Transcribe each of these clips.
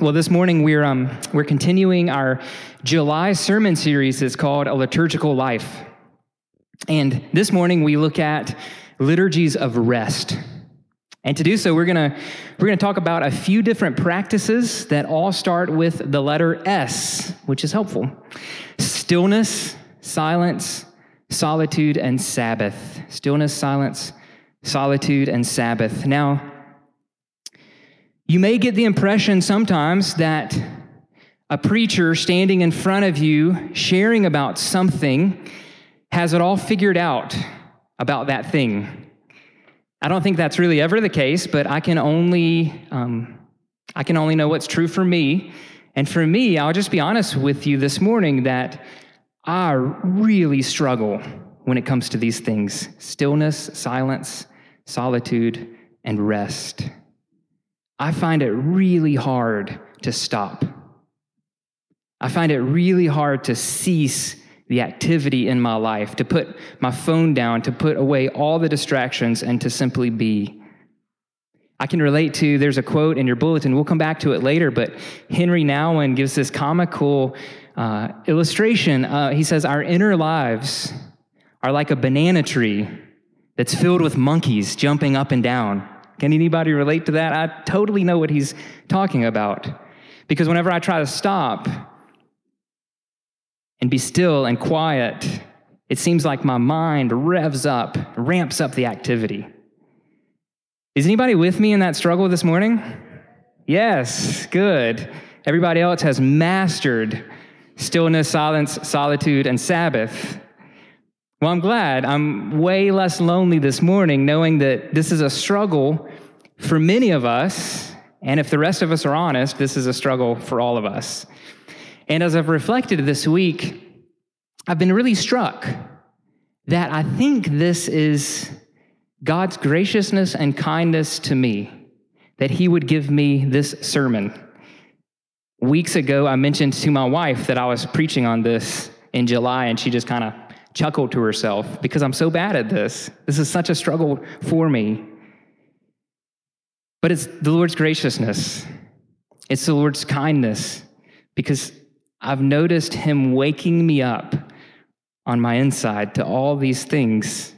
Well, this morning we're, um, we're continuing our July sermon series. It's called A Liturgical Life. And this morning we look at liturgies of rest. And to do so, we're going we're going to talk about a few different practices that all start with the letter S, which is helpful stillness, silence, solitude, and Sabbath. Stillness, silence, solitude, and Sabbath. Now, you may get the impression sometimes that a preacher standing in front of you sharing about something has it all figured out about that thing. I don't think that's really ever the case, but I can only um, I can only know what's true for me. And for me, I'll just be honest with you this morning that I really struggle when it comes to these things: stillness, silence, solitude, and rest. I find it really hard to stop. I find it really hard to cease the activity in my life, to put my phone down, to put away all the distractions, and to simply be. I can relate to, there's a quote in your bulletin, we'll come back to it later, but Henri Nouwen gives this comical uh, illustration. Uh, he says, Our inner lives are like a banana tree that's filled with monkeys jumping up and down. Can anybody relate to that? I totally know what he's talking about. Because whenever I try to stop and be still and quiet, it seems like my mind revs up, ramps up the activity. Is anybody with me in that struggle this morning? Yes, good. Everybody else has mastered stillness, silence, solitude, and Sabbath. Well, I'm glad. I'm way less lonely this morning knowing that this is a struggle for many of us. And if the rest of us are honest, this is a struggle for all of us. And as I've reflected this week, I've been really struck that I think this is God's graciousness and kindness to me, that He would give me this sermon. Weeks ago, I mentioned to my wife that I was preaching on this in July, and she just kind of chuckled to herself because I'm so bad at this. This is such a struggle for me. But it's the Lord's graciousness, it's the Lord's kindness because I've noticed Him waking me up on my inside to all these things.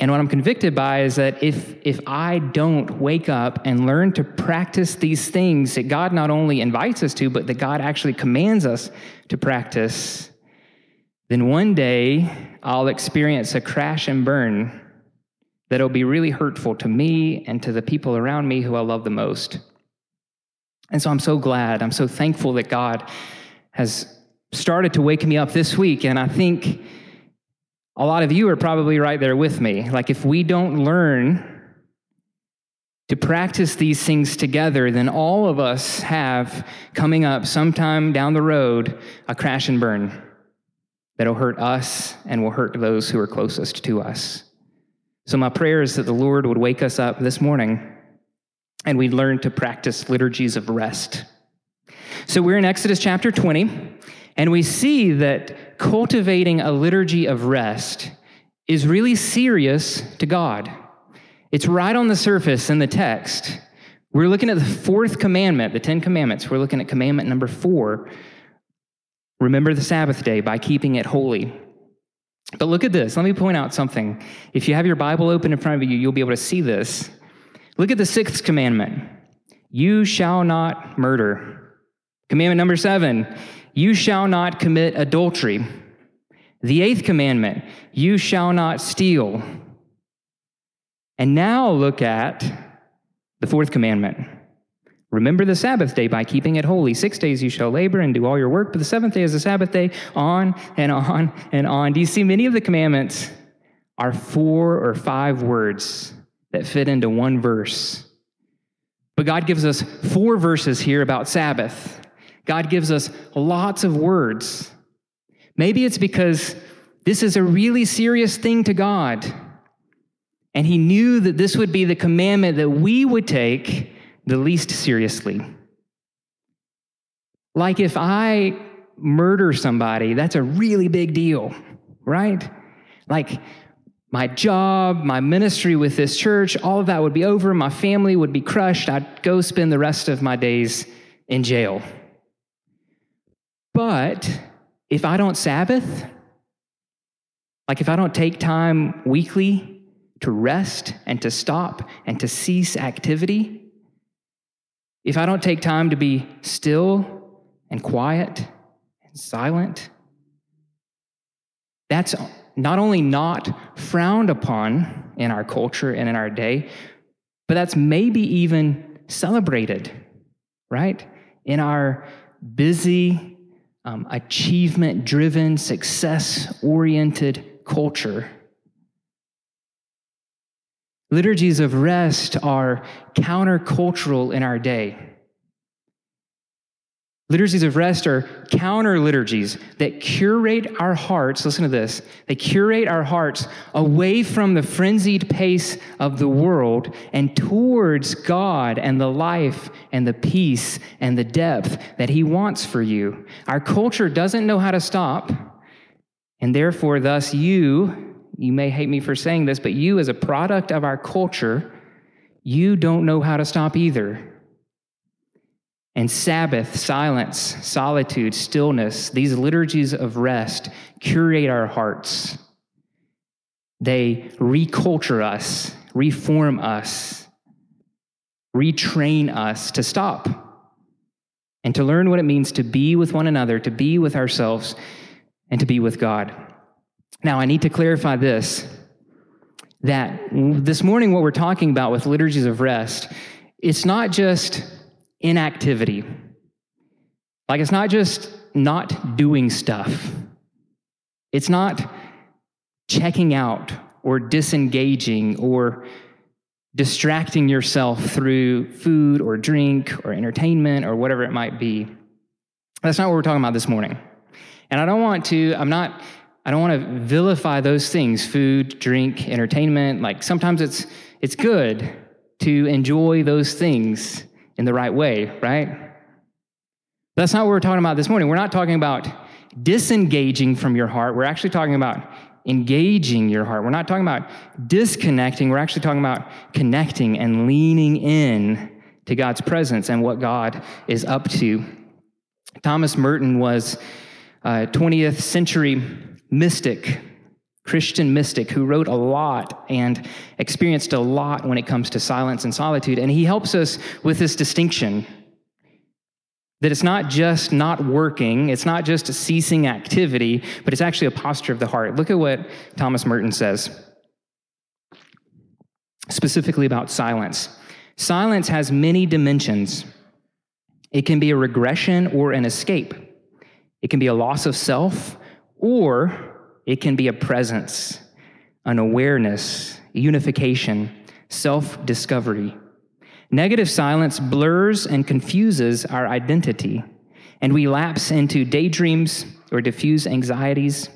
And what I'm convicted by is that if, if I don't wake up and learn to practice these things that God not only invites us to, but that God actually commands us to practice, then one day I'll experience a crash and burn that'll be really hurtful to me and to the people around me who I love the most. And so I'm so glad, I'm so thankful that God has started to wake me up this week. And I think a lot of you are probably right there with me. Like, if we don't learn to practice these things together, then all of us have coming up sometime down the road a crash and burn that'll hurt us and will hurt those who are closest to us. So, my prayer is that the Lord would wake us up this morning and we'd learn to practice liturgies of rest. So, we're in Exodus chapter 20, and we see that cultivating a liturgy of rest is really serious to God. It's right on the surface in the text. We're looking at the fourth commandment, the Ten Commandments. We're looking at commandment number four, Remember the Sabbath day by keeping it holy. But look at this. Let me point out something. If you have your Bible open in front of you, you'll be able to see this. Look at the sixth commandment You shall not murder. Commandment number seven You shall not commit adultery. The eighth commandment You shall not steal. And now look at the fourth commandment Remember the Sabbath day by keeping it holy. Six days you shall labor and do all your work, but the seventh day is the Sabbath day, on and on and on. Do you see many of the commandments are four or five words that fit into one verse? But God gives us four verses here about Sabbath. God gives us lots of words. Maybe it's because this is a really serious thing to God. And He knew that this would be the commandment that we would take the least seriously. Like if I murder somebody, that's a really big deal, right? Like my job, my ministry with this church, all of that would be over. My family would be crushed. I'd go spend the rest of my days in jail. But if I don't Sabbath, like if I don't take time weekly to rest and to stop and to cease activity, if I don't take time to be still and quiet and silent, that's not only not frowned upon in our culture and in our day, but that's maybe even celebrated, right? In our busy, um, achievement driven, success oriented culture. Liturgies of rest are countercultural in our day. Liturgies of rest are counter liturgies that curate our hearts. Listen to this. They curate our hearts away from the frenzied pace of the world and towards God and the life and the peace and the depth that He wants for you. Our culture doesn't know how to stop, and therefore, thus, you, you may hate me for saying this, but you, as a product of our culture, you don't know how to stop either. And Sabbath, silence, solitude, stillness, these liturgies of rest curate our hearts. They reculture us, reform us, retrain us to stop and to learn what it means to be with one another, to be with ourselves, and to be with God. Now, I need to clarify this that this morning, what we're talking about with liturgies of rest, it's not just inactivity. Like it's not just not doing stuff, it's not checking out or disengaging or distracting yourself through food or drink or entertainment or whatever it might be. That's not what we're talking about this morning. And I don't want to, I'm not, I don't want to vilify those things, food, drink, entertainment. Like sometimes it's it's good to enjoy those things in the right way, right? That's not what we're talking about this morning. We're not talking about disengaging from your heart. We're actually talking about engaging your heart. We're not talking about disconnecting. We're actually talking about connecting and leaning in to God's presence and what God is up to. Thomas Merton was uh, a 20th century mystic Christian mystic who wrote a lot and experienced a lot when it comes to silence and solitude. And he helps us with this distinction that it's not just not working, it's not just ceasing activity, but it's actually a posture of the heart. Look at what Thomas Merton says, specifically about silence. Silence has many dimensions. It can be a regression or an escape. It can be a loss of self or it can be a presence, an awareness, unification, self discovery. Negative silence blurs and confuses our identity, and we lapse into daydreams or diffuse anxieties.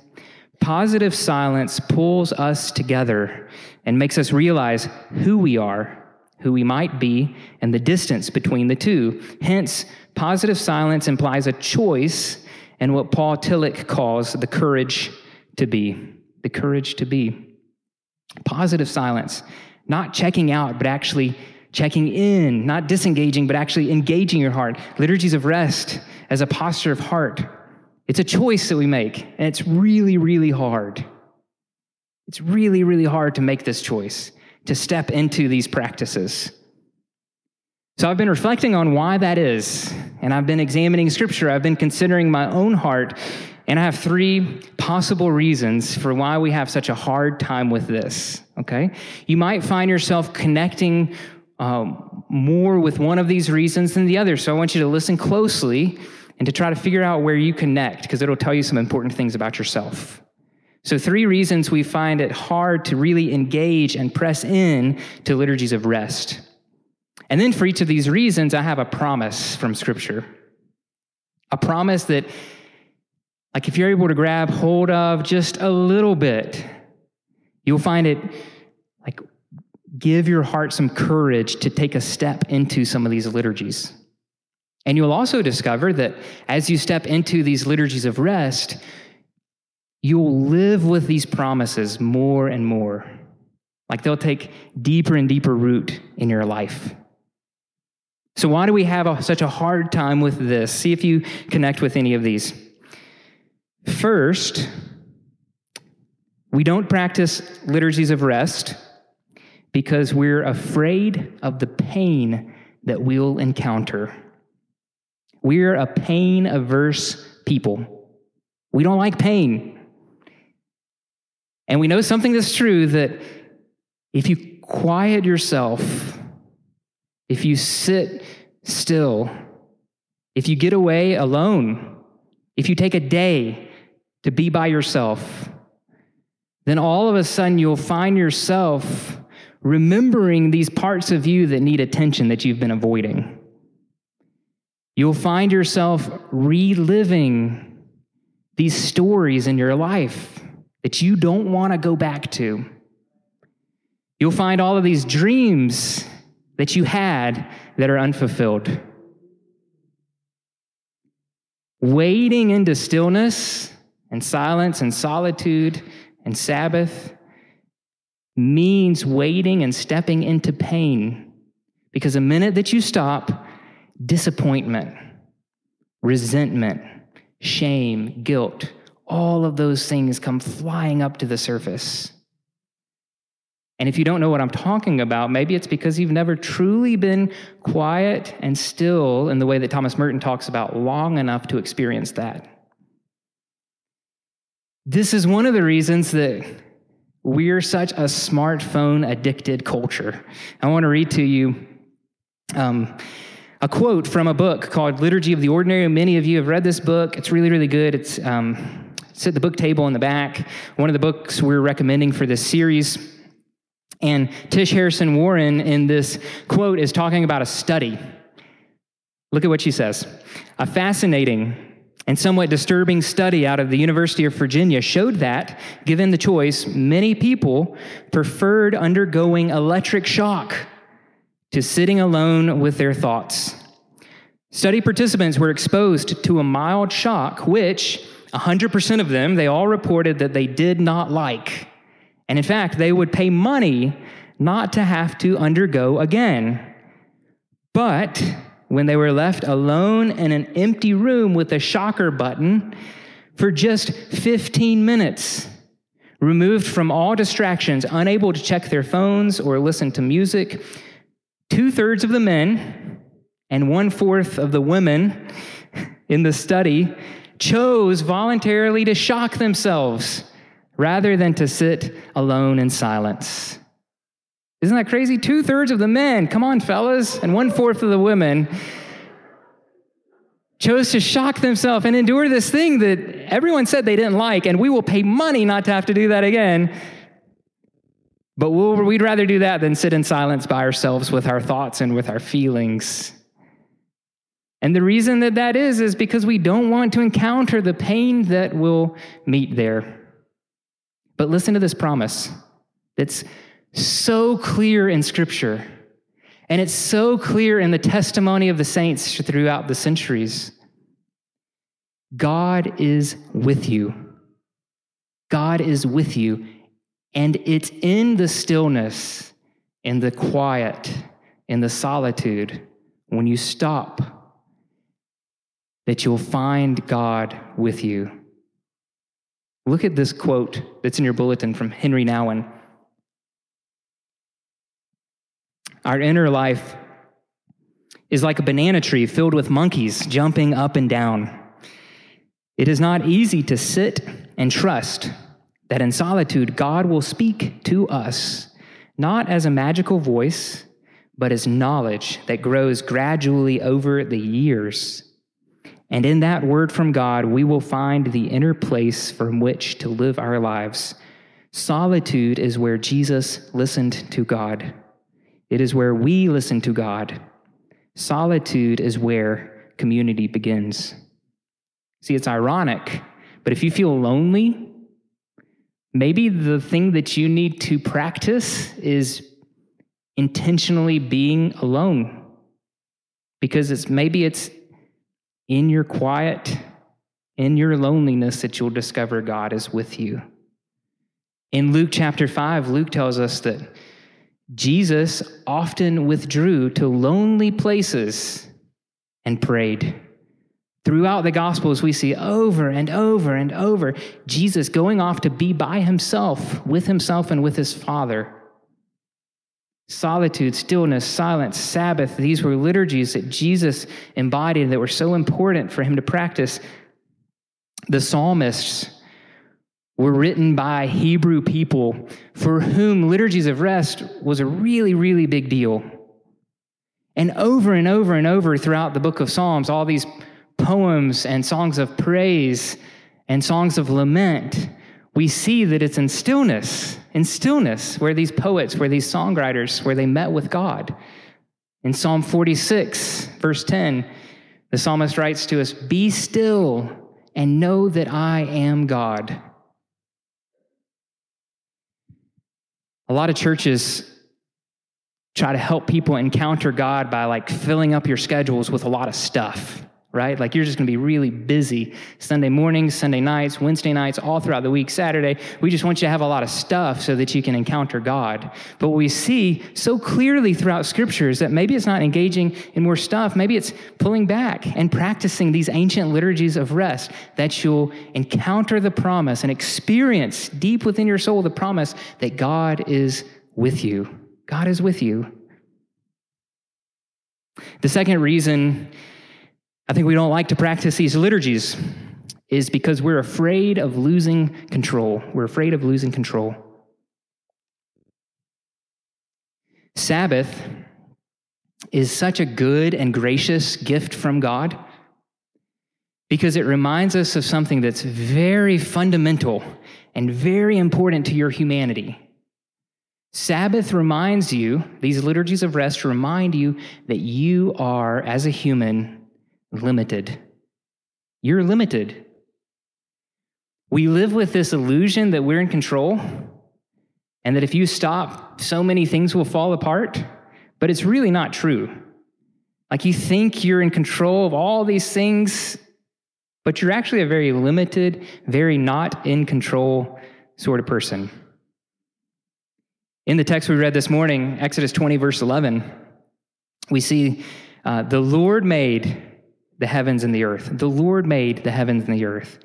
Positive silence pulls us together and makes us realize who we are, who we might be, and the distance between the two. Hence, positive silence implies a choice and what Paul Tillich calls the courage to be, the courage to be. Positive silence, not checking out, but actually checking in, not disengaging, but actually engaging your heart. Liturgies of rest as a posture of heart. It's a choice that we make, and it's really, really hard. It's really, really hard to make this choice, to step into these practices. So I've been reflecting on why that is, and I've been examining scripture. I've been considering my own heart and I have three possible reasons for why we have such a hard time with this, okay? You might find yourself connecting um, more with one of these reasons than the other. So I want you to listen closely and to try to figure out where you connect, because it'll tell you some important things about yourself. So, three reasons we find it hard to really engage and press in to liturgies of rest. And then for each of these reasons, I have a promise from Scripture. A promise that like if you're able to grab hold of just a little bit, you'll find it like give your heart some courage to take a step into some of these liturgies. And you'll also discover that as you step into these liturgies of rest, you'll live with these promises more and more. Like they'll take deeper and deeper root in your life. So, why do we have a, such a hard time with this? See if you connect with any of these. First, we don't practice liturgies of rest because we're afraid of the pain that we'll encounter. We're a pain averse people. We don't like pain. And we know something that's true that if you quiet yourself, if you sit still, if you get away alone, if you take a day to be by yourself, then all of a sudden you'll find yourself remembering these parts of you that need attention that you've been avoiding. You'll find yourself reliving these stories in your life that you don't want to go back to. You'll find all of these dreams that you had that are unfulfilled. Wading into stillness and silence and solitude and Sabbath means waiting and stepping into pain. Because the minute that you stop, disappointment, resentment, shame, guilt, all of those things come flying up to the surface. And if you don't know what I'm talking about, maybe it's because you've never truly been quiet and still in the way that Thomas Merton talks about long enough to experience that. This is one of the reasons that we're such a smartphone addicted culture. I want to read to you um, a quote from a book called Liturgy of the Ordinary. Many of you have read this book. It's really, really good. It's, um, it's at the book table in the back. One of the books we're recommending for this series. And Tish Harrison Warren in this quote is talking about a study. Look at what she says. A fascinating and somewhat disturbing study out of the University of Virginia showed that, given the choice, many people preferred undergoing electric shock to sitting alone with their thoughts. Study participants were exposed to a mild shock, which 100% of them, they all reported that they did not like. And in fact, they would pay money not to have to undergo again. But when they were left alone in an empty room with a shocker button for just 15 minutes, removed from all distractions, unable to check their phones or listen to music, two thirds of the men and one fourth of the women in the study chose voluntarily to shock themselves rather than to sit alone in silence. Isn't that crazy? Two thirds of the men, come on, fellas, and one fourth of the women chose to shock themselves and endure this thing that everyone said they didn't like, and we will pay money not to have to do that again. But we'll, we'd rather do that than sit in silence by ourselves with our thoughts and with our feelings. And the reason that that is, is because we don't want to encounter the pain that will meet there. But listen to this promise that's so clear in Scripture, and it's so clear in the testimony of the saints throughout the centuries. God is with you. God is with you. And it's in the stillness, in the quiet, in the solitude, when you stop, that you'll find God with you. Look at this quote that's in your bulletin from Henri Nouwen. Our inner life is like a banana tree filled with monkeys jumping up and down. It is not easy to sit and trust that in solitude God will speak to us, not as a magical voice, but as knowledge that grows gradually over the years. And in that word from God, we will find the inner place from which to live our lives. Solitude is where Jesus listened to God, it is where we listen to God. Solitude is where community begins. See, it's ironic, but if you feel lonely, maybe the thing that you need to practice is intentionally being alone because it's maybe it's in your quiet in your loneliness that you'll discover God is with you. In Luke chapter 5, Luke tells us that Jesus often withdrew to lonely places and prayed. Throughout the Gospels, we see over and over and over Jesus going off to be by himself, with himself and with his Father. Solitude, stillness, silence, Sabbath, these were liturgies that Jesus embodied that were so important for him to practice. The psalmists were written by Hebrew people for whom liturgies of rest was a really, really big deal. And over and over and over throughout the book of Psalms, all these poems and songs of praise and songs of lament, we see that it's in stillness, in stillness, where these poets, where these songwriters, where they met with God. In Psalm 46, verse 10, the psalmist writes to us Be still and know that I am God. A lot of churches try to help people encounter God by like filling up your schedules with a lot of stuff right? Like you're just going to be really busy Sunday mornings, Sunday nights, Wednesday nights, all throughout the week, Saturday. We just want you to have a lot of stuff so that you can encounter God. But what we see so clearly throughout Scripture is that maybe it's not engaging in more stuff, maybe it's pulling back and practicing these ancient liturgies of rest that you'll encounter the promise and experience deep within your soul the promise that God is with you. God is with you. The second reason I think we don't like to practice these liturgies is because we're afraid of losing control. We're afraid of losing control. Sabbath is such a good and gracious gift from God because it reminds us of something that's very fundamental and very important to your humanity. Sabbath reminds you, these liturgies of rest remind you that you are, as a human, limited. You're limited. We live with this illusion that we're in control and that if you stop, so many things will fall apart, but it's really not true. Like you think you're in control of all these things, but you're actually a very limited, very not in control sort of person. In the text we read this morning, Exodus 20, verse 11, we see uh, the Lord made the heavens and the earth. The Lord made the heavens and the earth.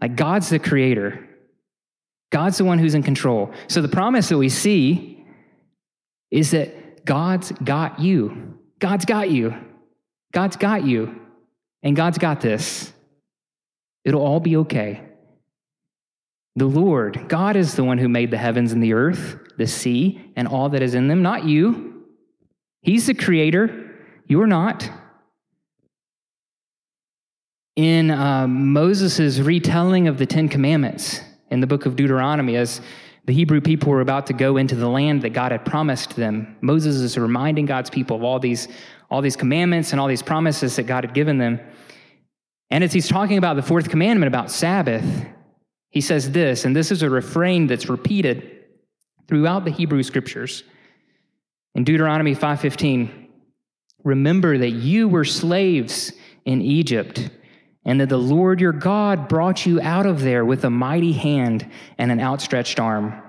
Like God's the creator, God's the one who's in control. So the promise that we see is that God's got you. God's got you. God's got you. And God's got this. It'll all be okay. The Lord, God is the one who made the heavens and the earth, the sea, and all that is in them, not you. He's the creator. You're not in um, Moses' retelling of the Ten Commandments in the book of Deuteronomy, as the Hebrew people were about to go into the land that God had promised them, Moses is reminding God's people of all these, all these commandments and all these promises that God had given them. And as he's talking about the fourth commandment about Sabbath, he says this, and this is a refrain that's repeated throughout the Hebrew scriptures. In Deuteronomy 5:15, remember that you were slaves in Egypt and that the Lord your God brought you out of there with a mighty hand and an outstretched arm.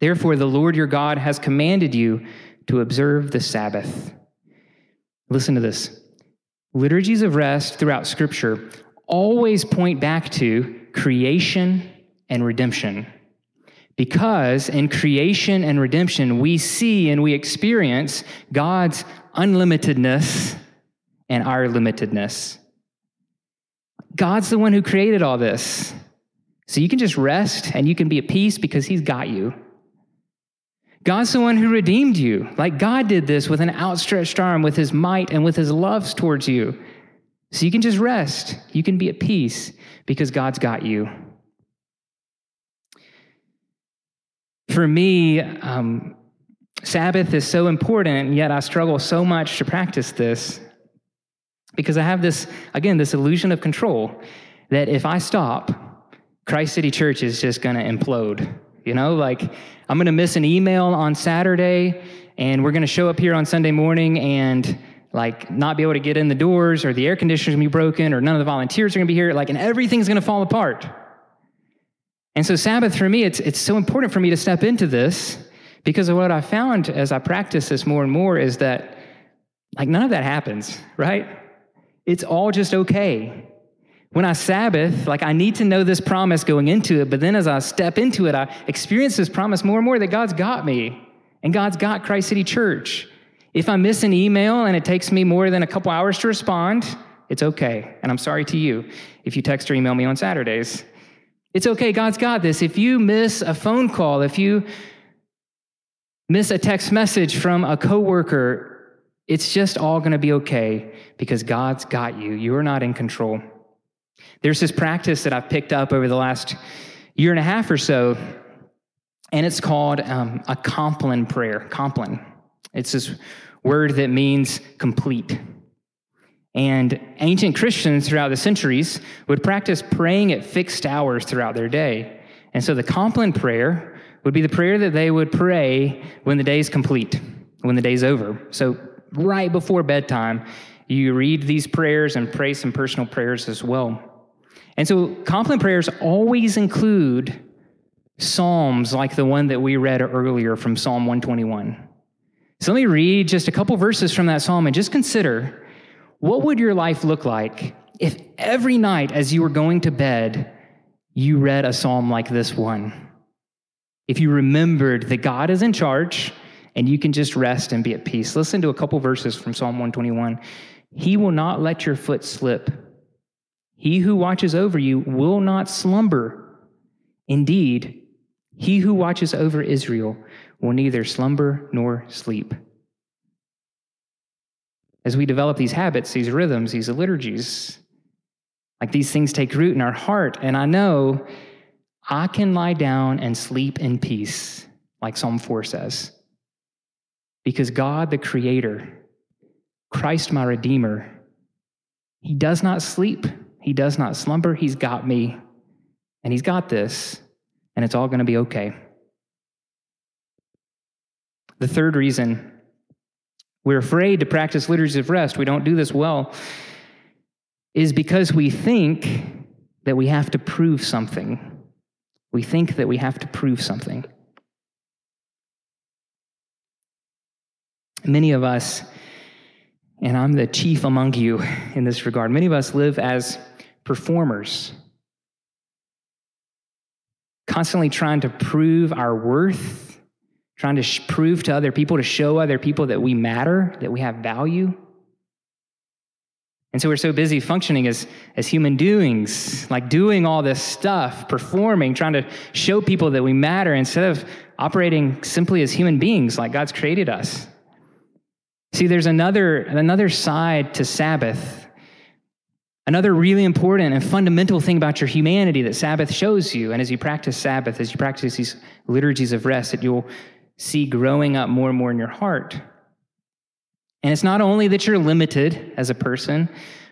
Therefore, the Lord your God has commanded you to observe the Sabbath. Listen to this. Liturgies of rest throughout Scripture always point back to creation and redemption. Because in creation and redemption, we see and we experience God's unlimitedness and our limitedness. God's the one who created all this. So you can just rest and you can be at peace because He's got you. God's the one who redeemed you. Like God did this with an outstretched arm, with His might and with His loves towards you. So you can just rest. You can be at peace because God's got you. For me, um, Sabbath is so important, yet I struggle so much to practice this because I have this, again, this illusion of control that if I stop, Christ City Church is just going to implode. You know, like I'm going to miss an email on Saturday and we're going to show up here on Sunday morning and like not be able to get in the doors or the air conditioner's gonna be broken or none of the volunteers are gonna be here, like, and everything's gonna fall apart. And so, Sabbath for me, it's, it's so important for me to step into this because of what I found as I practice this more and more is that, like, none of that happens, right? It's all just okay. When I Sabbath, like, I need to know this promise going into it, but then as I step into it, I experience this promise more and more that God's got me and God's got Christ City Church. If I miss an email and it takes me more than a couple hours to respond, it's okay. And I'm sorry to you if you text or email me on Saturdays. It's okay. God's got this. If you miss a phone call, if you miss a text message from a coworker, it's just all going to be okay because God's got you. You are not in control. There's this practice that I've picked up over the last year and a half or so, and it's called um, a Compline prayer. Compline. It's this word that means complete. And ancient Christians throughout the centuries would practice praying at fixed hours throughout their day. And so the Compline prayer would be the prayer that they would pray when the day is complete, when the day's over. So right before bedtime, you read these prayers and pray some personal prayers as well. And so Compline prayers always include psalms like the one that we read earlier from Psalm 121. So let me read just a couple verses from that psalm and just consider what would your life look like if every night as you were going to bed, you read a psalm like this one? If you remembered that God is in charge and you can just rest and be at peace. Listen to a couple verses from Psalm 121. He will not let your foot slip. He who watches over you will not slumber. Indeed, he who watches over Israel will neither slumber nor sleep. As we develop these habits, these rhythms, these liturgies, like these things take root in our heart, and I know I can lie down and sleep in peace, like Psalm 4 says. Because God, the Creator, Christ, my Redeemer, He does not sleep, He does not slumber, He's got me, and He's got this, and it's all going to be okay. The third reason we're afraid to practice liturgies of rest, we don't do this well, is because we think that we have to prove something. We think that we have to prove something. Many of us, and I'm the chief among you in this regard, many of us live as performers, constantly trying to prove our worth trying to sh- prove to other people, to show other people that we matter, that we have value. And so we're so busy functioning as, as human doings, like doing all this stuff, performing, trying to show people that we matter instead of operating simply as human beings like God's created us. See, there's another, another side to Sabbath, another really important and fundamental thing about your humanity that Sabbath shows you. And as you practice Sabbath, as you practice these liturgies of rest, that you'll see growing up more and more in your heart. And it's not only that you're limited as a person,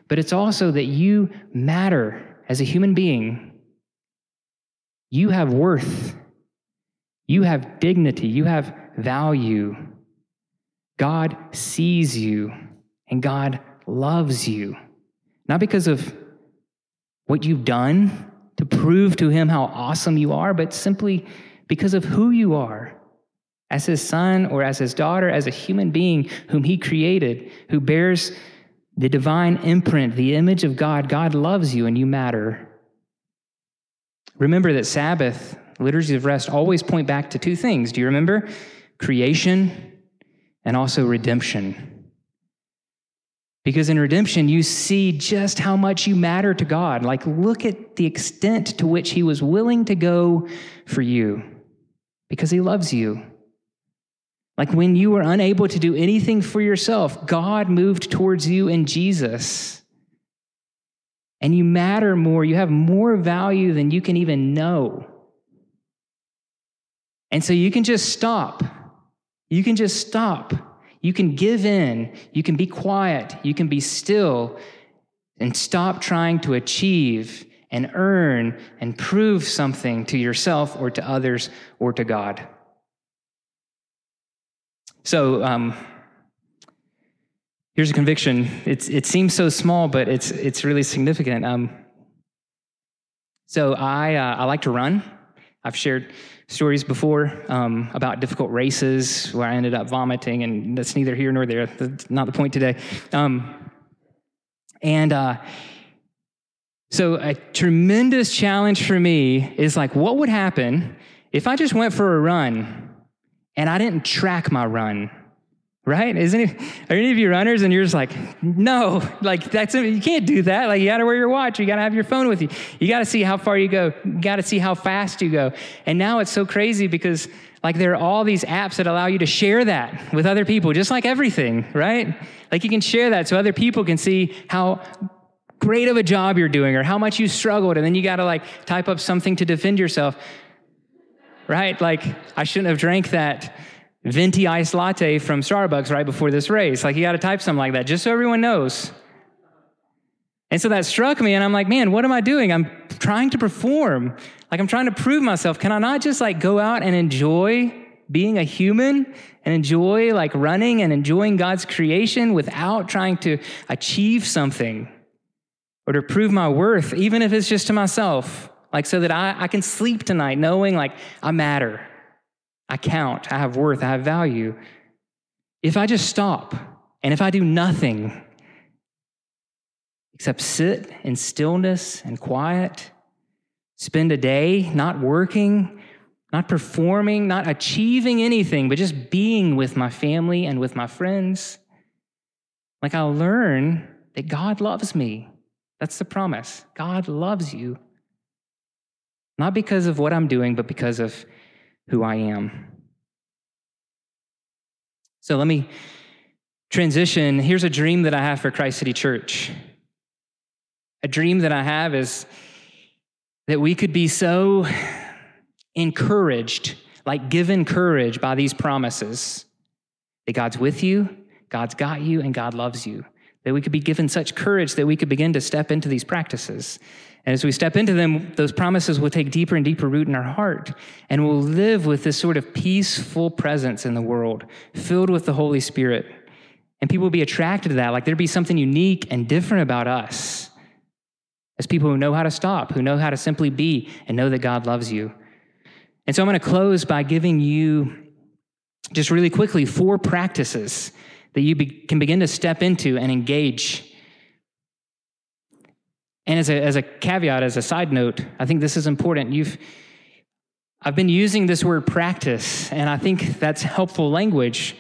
but it's also that you matter as a human being. You have worth. You have dignity. You have value. God sees you and God loves you. Not because of what you've done to prove to Him how awesome you are, but simply because of who you are as his son or as his daughter, as a human being whom he created, who bears the divine imprint, the image of God. God loves you and you matter. Remember that Sabbath, liturgies of rest, always point back to two things. Do you remember? Creation and also redemption. Because in redemption, you see just how much you matter to God. Like, look at the extent to which He was willing to go for you because He loves you. Like when you were unable to do anything for yourself, God moved towards you in Jesus. And you matter more, you have more value than you can even know. And so you can just stop. You can just stop. You can give in. You can be quiet. You can be still and stop trying to achieve and earn and prove something to yourself or to others or to God. So, um, Here's a conviction. It's, it seems so small, but it's, it's really significant. Um, so I, uh, I like to run. I've shared stories before um, about difficult races where I ended up vomiting, and that's neither here nor there. That's not the point today. Um, and uh, so, a tremendous challenge for me is like, what would happen if I just went for a run and I didn't track my run? Right? Isn't it? Are any of you runners and you're just like, no, like that's you can't do that. Like you got to wear your watch, you got to have your phone with you, you got to see how far you go, you got to see how fast you go. And now it's so crazy because like there are all these apps that allow you to share that with other people, just like everything, right? Like you can share that so other people can see how great of a job you're doing or how much you struggled, and then you got to like type up something to defend yourself. Right? Like, I shouldn't have drank that venti iced latte from Starbucks right before this race. Like, you got to type something like that just so everyone knows. And so that struck me, and I'm like, man, what am I doing? I'm trying to perform. Like, I'm trying to prove myself. Can I not just like go out and enjoy being a human and enjoy like running and enjoying God's creation without trying to achieve something or to prove my worth, even if it's just to myself? Like, so that I, I can sleep tonight knowing like I matter. I count, I have worth, I have value. If I just stop and if I do nothing except sit in stillness and quiet, spend a day not working, not performing, not achieving anything, but just being with my family and with my friends, like I'll learn that God loves me. That's the promise. God loves you. Not because of what I'm doing, but because of who I am. So let me transition. Here's a dream that I have for Christ City Church. A dream that I have is that we could be so encouraged, like given courage by these promises that God's with you, God's got you, and God loves you. That we could be given such courage that we could begin to step into these practices. And as we step into them, those promises will take deeper and deeper root in our heart. And we'll live with this sort of peaceful presence in the world, filled with the Holy Spirit. And people will be attracted to that. Like there'd be something unique and different about us as people who know how to stop, who know how to simply be and know that God loves you. And so I'm going to close by giving you just really quickly four practices that you be, can begin to step into and engage and as a, as a caveat, as a side note, I think this is important. You've, I've been using this word practice, and I think that's helpful language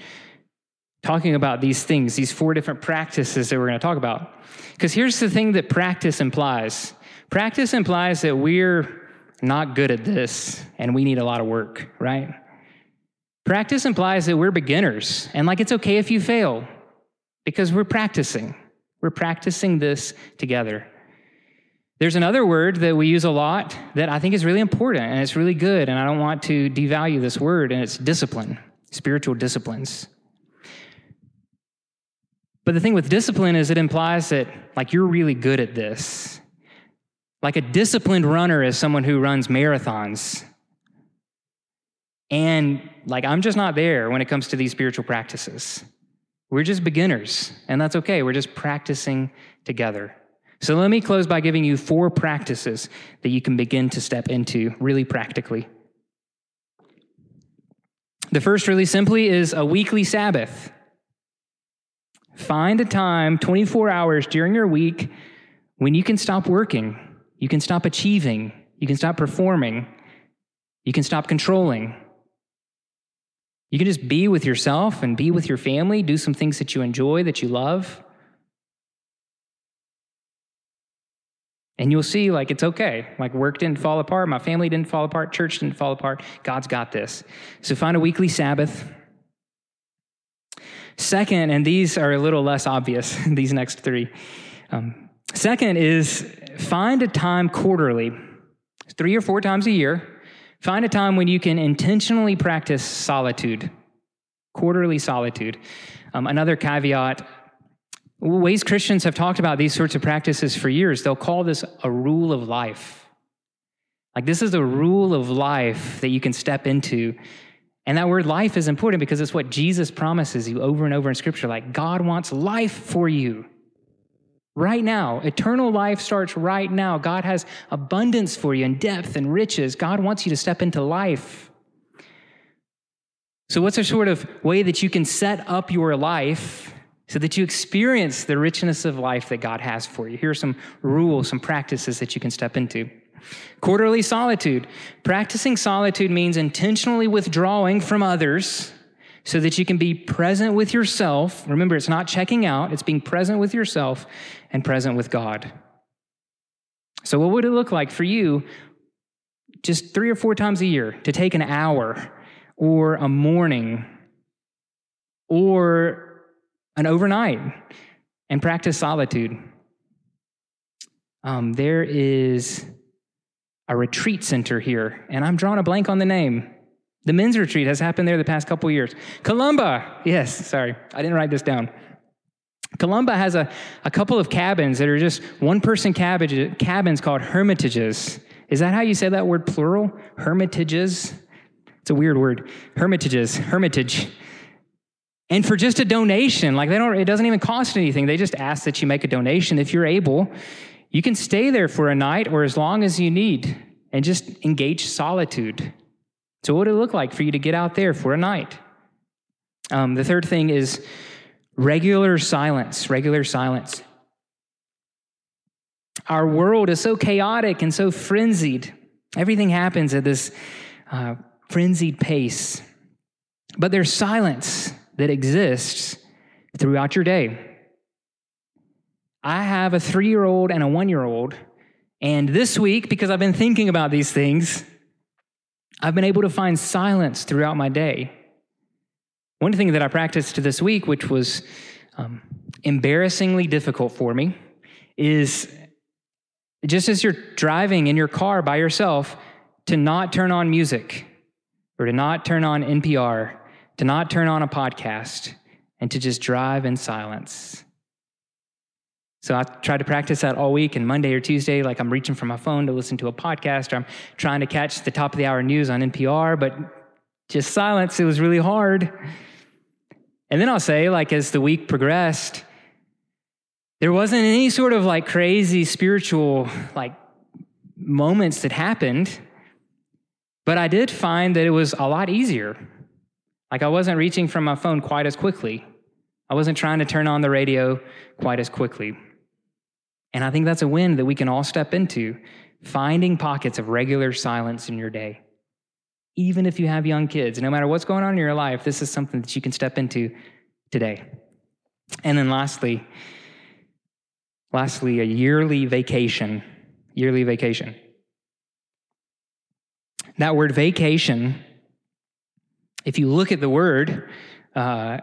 talking about these things, these four different practices that we're going to talk about. Because here's the thing that practice implies practice implies that we're not good at this and we need a lot of work, right? Practice implies that we're beginners and like it's okay if you fail because we're practicing. We're practicing this together. There's another word that we use a lot that I think is really important and it's really good, and I don't want to devalue this word, and it's discipline, spiritual disciplines. But the thing with discipline is it implies that, like, you're really good at this. Like a disciplined runner is someone who runs marathons. And, like, I'm just not there when it comes to these spiritual practices. We're just beginners, and that's okay. We're just practicing together. So let me close by giving you four practices that you can begin to step into really practically. The first, really simply, is a weekly Sabbath. Find a time, 24 hours during your week, when you can stop working, you can stop achieving, you can stop performing, you can stop controlling. You can just be with yourself and be with your family, do some things that you enjoy, that you love. And you'll see, like, it's okay. Like, work didn't fall apart, my family didn't fall apart, church didn't fall apart. God's got this. So, find a weekly Sabbath. Second, and these are a little less obvious, these next three. Um, second is find a time quarterly, three or four times a year. Find a time when you can intentionally practice solitude, quarterly solitude. Um, another caveat ways Christians have talked about these sorts of practices for years, they'll call this a rule of life. Like, this is a rule of life that you can step into And that word life is important because it's what Jesus promises you over and over in Scripture. Like, God wants life for you right now. Eternal life starts right now. God has abundance for you and depth and riches. God wants you to step into life. So, what's a sort of way that you can set up your life so that you experience the richness of life that God has for you? Here are some rules, some practices that you can step into. Quarterly solitude. Practicing solitude means intentionally withdrawing from others so that you can be present with yourself. Remember, it's not checking out, it's being present with yourself and present with God. So, what would it look like for you just three or four times a year to take an hour or a morning or an overnight and practice solitude? Um, there is a retreat center here, and I'm drawing a blank on the name. The men's retreat has happened there the past couple years. Columba, yes, sorry, I didn't write this down. Columba has a, a couple of cabins that are just one person cabbage, cabins called hermitages. Is that how you say that word plural? Hermitages? It's a weird word. Hermitages, hermitage. And for just a donation, like they don't, it doesn't even cost anything. They just ask that you make a donation if you're able. You can stay there for a night or as long as you need and just engage solitude. So, what would it look like for you to get out there for a night? Um, the third thing is regular silence, regular silence. Our world is so chaotic and so frenzied. Everything happens at this uh, frenzied pace. But there's silence that exists throughout your day. I have a three year old and a one year old. And this week, because I've been thinking about these things, I've been able to find silence throughout my day. One thing that I practiced this week, which was um, embarrassingly difficult for me, is just as you're driving in your car by yourself, to not turn on music or to not turn on NPR, to not turn on a podcast, and to just drive in silence. So I tried to practice that all week, and Monday or Tuesday, like I'm reaching for my phone to listen to a podcast, or I'm trying to catch the top of the hour news on NPR, but just silence. It was really hard. And then I'll say, like, as the week progressed, there wasn't any sort of like crazy spiritual like moments that happened, but I did find that it was a lot easier. Like I wasn't reaching for my phone quite as quickly. I wasn't trying to turn on the radio quite as quickly. And I think that's a win that we can all step into, finding pockets of regular silence in your day. Even if you have young kids, no matter what's going on in your life, this is something that you can step into today. And then lastly, lastly, a yearly vacation. Yearly vacation. That word vacation, if you look at the word, uh,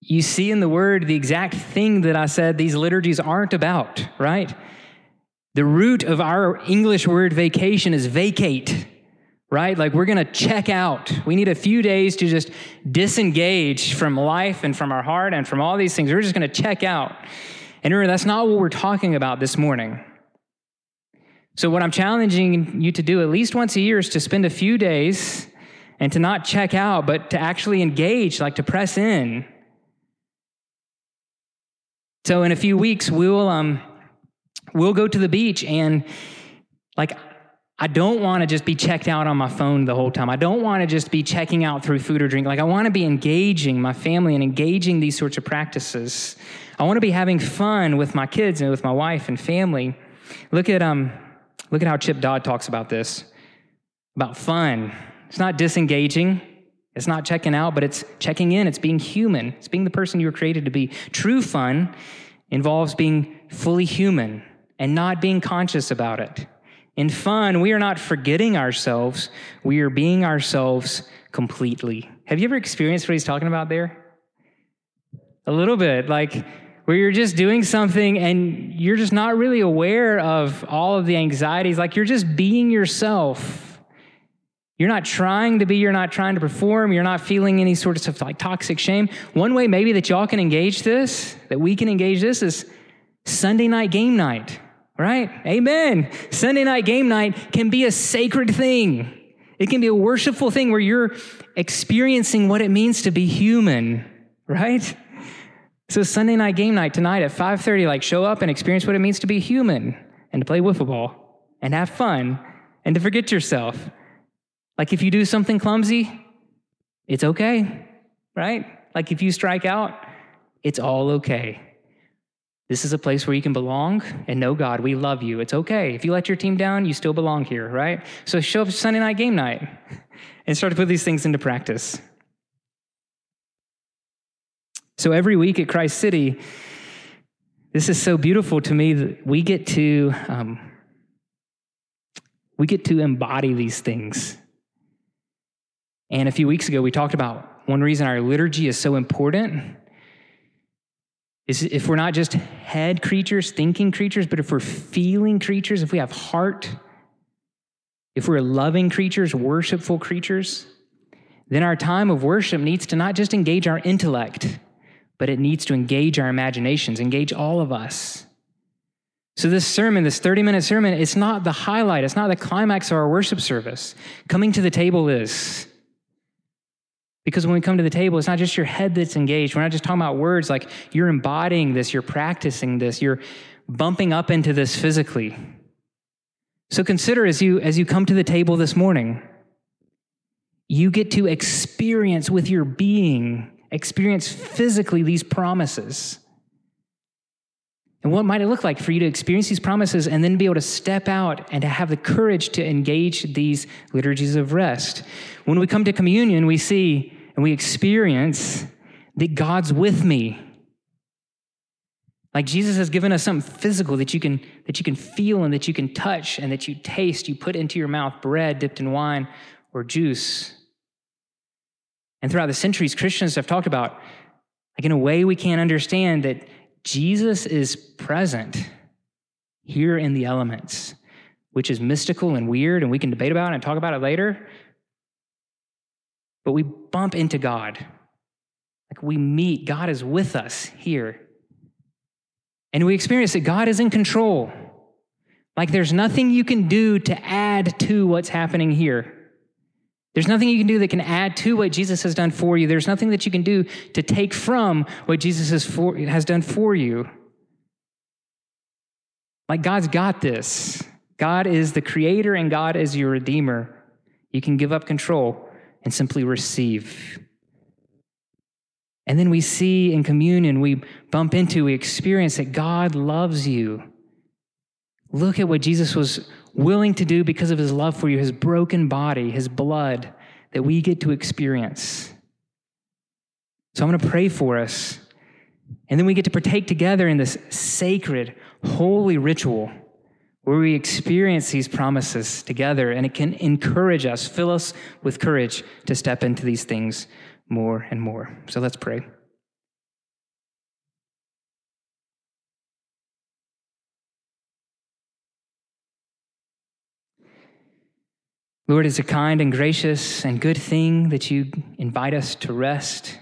you see in the word the exact thing that I said these liturgies aren't about, right? The root of our English word vacation is vacate, right? Like we're going to check out. We need a few days to just disengage from life and from our heart and from all these things. We're just going to check out. And remember, that's not what we're talking about this morning. So, what I'm challenging you to do at least once a year is to spend a few days and to not check out, but to actually engage, like to press in so in a few weeks, we'll um, we'll go to the beach and like I don't want to just be checked out on my phone the whole time. I don't want to just be checking out through food or drink. Like I want to be engaging my family and engaging these sorts of practices. I want to be having fun with my kids and with my wife and family. Look at um look at how Chip Dodd talks about this. About fun. It's not disengaging. It's not checking out, but it's checking in. It's being human. It's being the person you were created to be. True fun involves being fully human and not being conscious about it. In fun, we are not forgetting ourselves, we are being ourselves completely. Have you ever experienced what he's talking about there? A little bit, like where you're just doing something and you're just not really aware of all of the anxieties, like you're just being yourself you're not trying to be, you're not trying to perform, you're not feeling any sort of like toxic shame. One way maybe that y'all can engage this, that we can engage this is Sunday night game night, right? Amen. Sunday night game night can be a sacred thing. It can be a worshipful thing where you're experiencing what it means to be human, right? So Sunday night game night tonight at 5:30, like show up and experience what it means to be human and to play wiffle ball and have fun and to forget yourself. Like if you do something clumsy, it's okay, right? Like if you strike out, it's all okay. This is a place where you can belong and know God. We love you. It's okay. If you let your team down, you still belong here, right? So show up Sunday night game night and start to put these things into practice. So every week at Christ City, this is so beautiful to me that we get to um, we get to embody these things. And a few weeks ago, we talked about one reason our liturgy is so important is if we're not just head creatures, thinking creatures, but if we're feeling creatures, if we have heart, if we're loving creatures, worshipful creatures, then our time of worship needs to not just engage our intellect, but it needs to engage our imaginations, engage all of us. So, this sermon, this 30 minute sermon, it's not the highlight, it's not the climax of our worship service. Coming to the table is. Because when we come to the table, it's not just your head that's engaged. We're not just talking about words, like you're embodying this, you're practicing this, you're bumping up into this physically. So consider as you as you come to the table this morning, you get to experience with your being, experience physically these promises. And what might it look like for you to experience these promises and then be able to step out and to have the courage to engage these liturgies of rest? When we come to communion, we see and we experience that God's with me. Like Jesus has given us something physical that you can that you can feel and that you can touch and that you taste, you put into your mouth bread dipped in wine or juice. And throughout the centuries, Christians have talked about, like in a way we can't understand, that Jesus is present here in the elements, which is mystical and weird, and we can debate about it and talk about it later. But we bump into God. Like we meet, God is with us here. And we experience that God is in control. Like there's nothing you can do to add to what's happening here. There's nothing you can do that can add to what Jesus has done for you. There's nothing that you can do to take from what Jesus has, for, has done for you. Like God's got this. God is the creator and God is your redeemer. You can give up control and simply receive. And then we see in communion, we bump into, we experience that God loves you. Look at what Jesus was willing to do because of his love for you, his broken body, his blood that we get to experience. So I'm going to pray for us. And then we get to partake together in this sacred, holy ritual where we experience these promises together and it can encourage us, fill us with courage to step into these things more and more. So let's pray. Lord, it's a kind and gracious and good thing that you invite us to rest.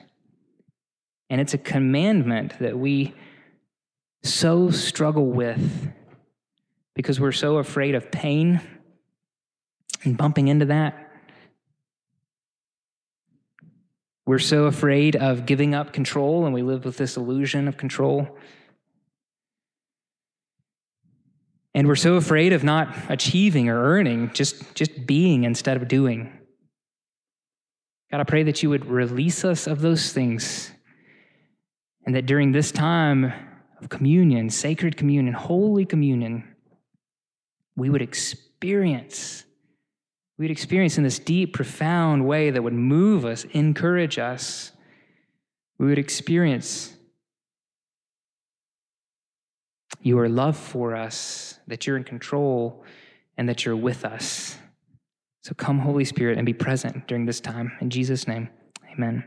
And it's a commandment that we so struggle with because we're so afraid of pain and bumping into that. We're so afraid of giving up control, and we live with this illusion of control. And we're so afraid of not achieving or earning, just, just being instead of doing. God, I pray that you would release us of those things and that during this time of communion, sacred communion, holy communion, we would experience, we'd experience in this deep, profound way that would move us, encourage us. We would experience your love for us, that you're in control, and that you're with us. So come, Holy Spirit, and be present during this time. In Jesus' name, amen.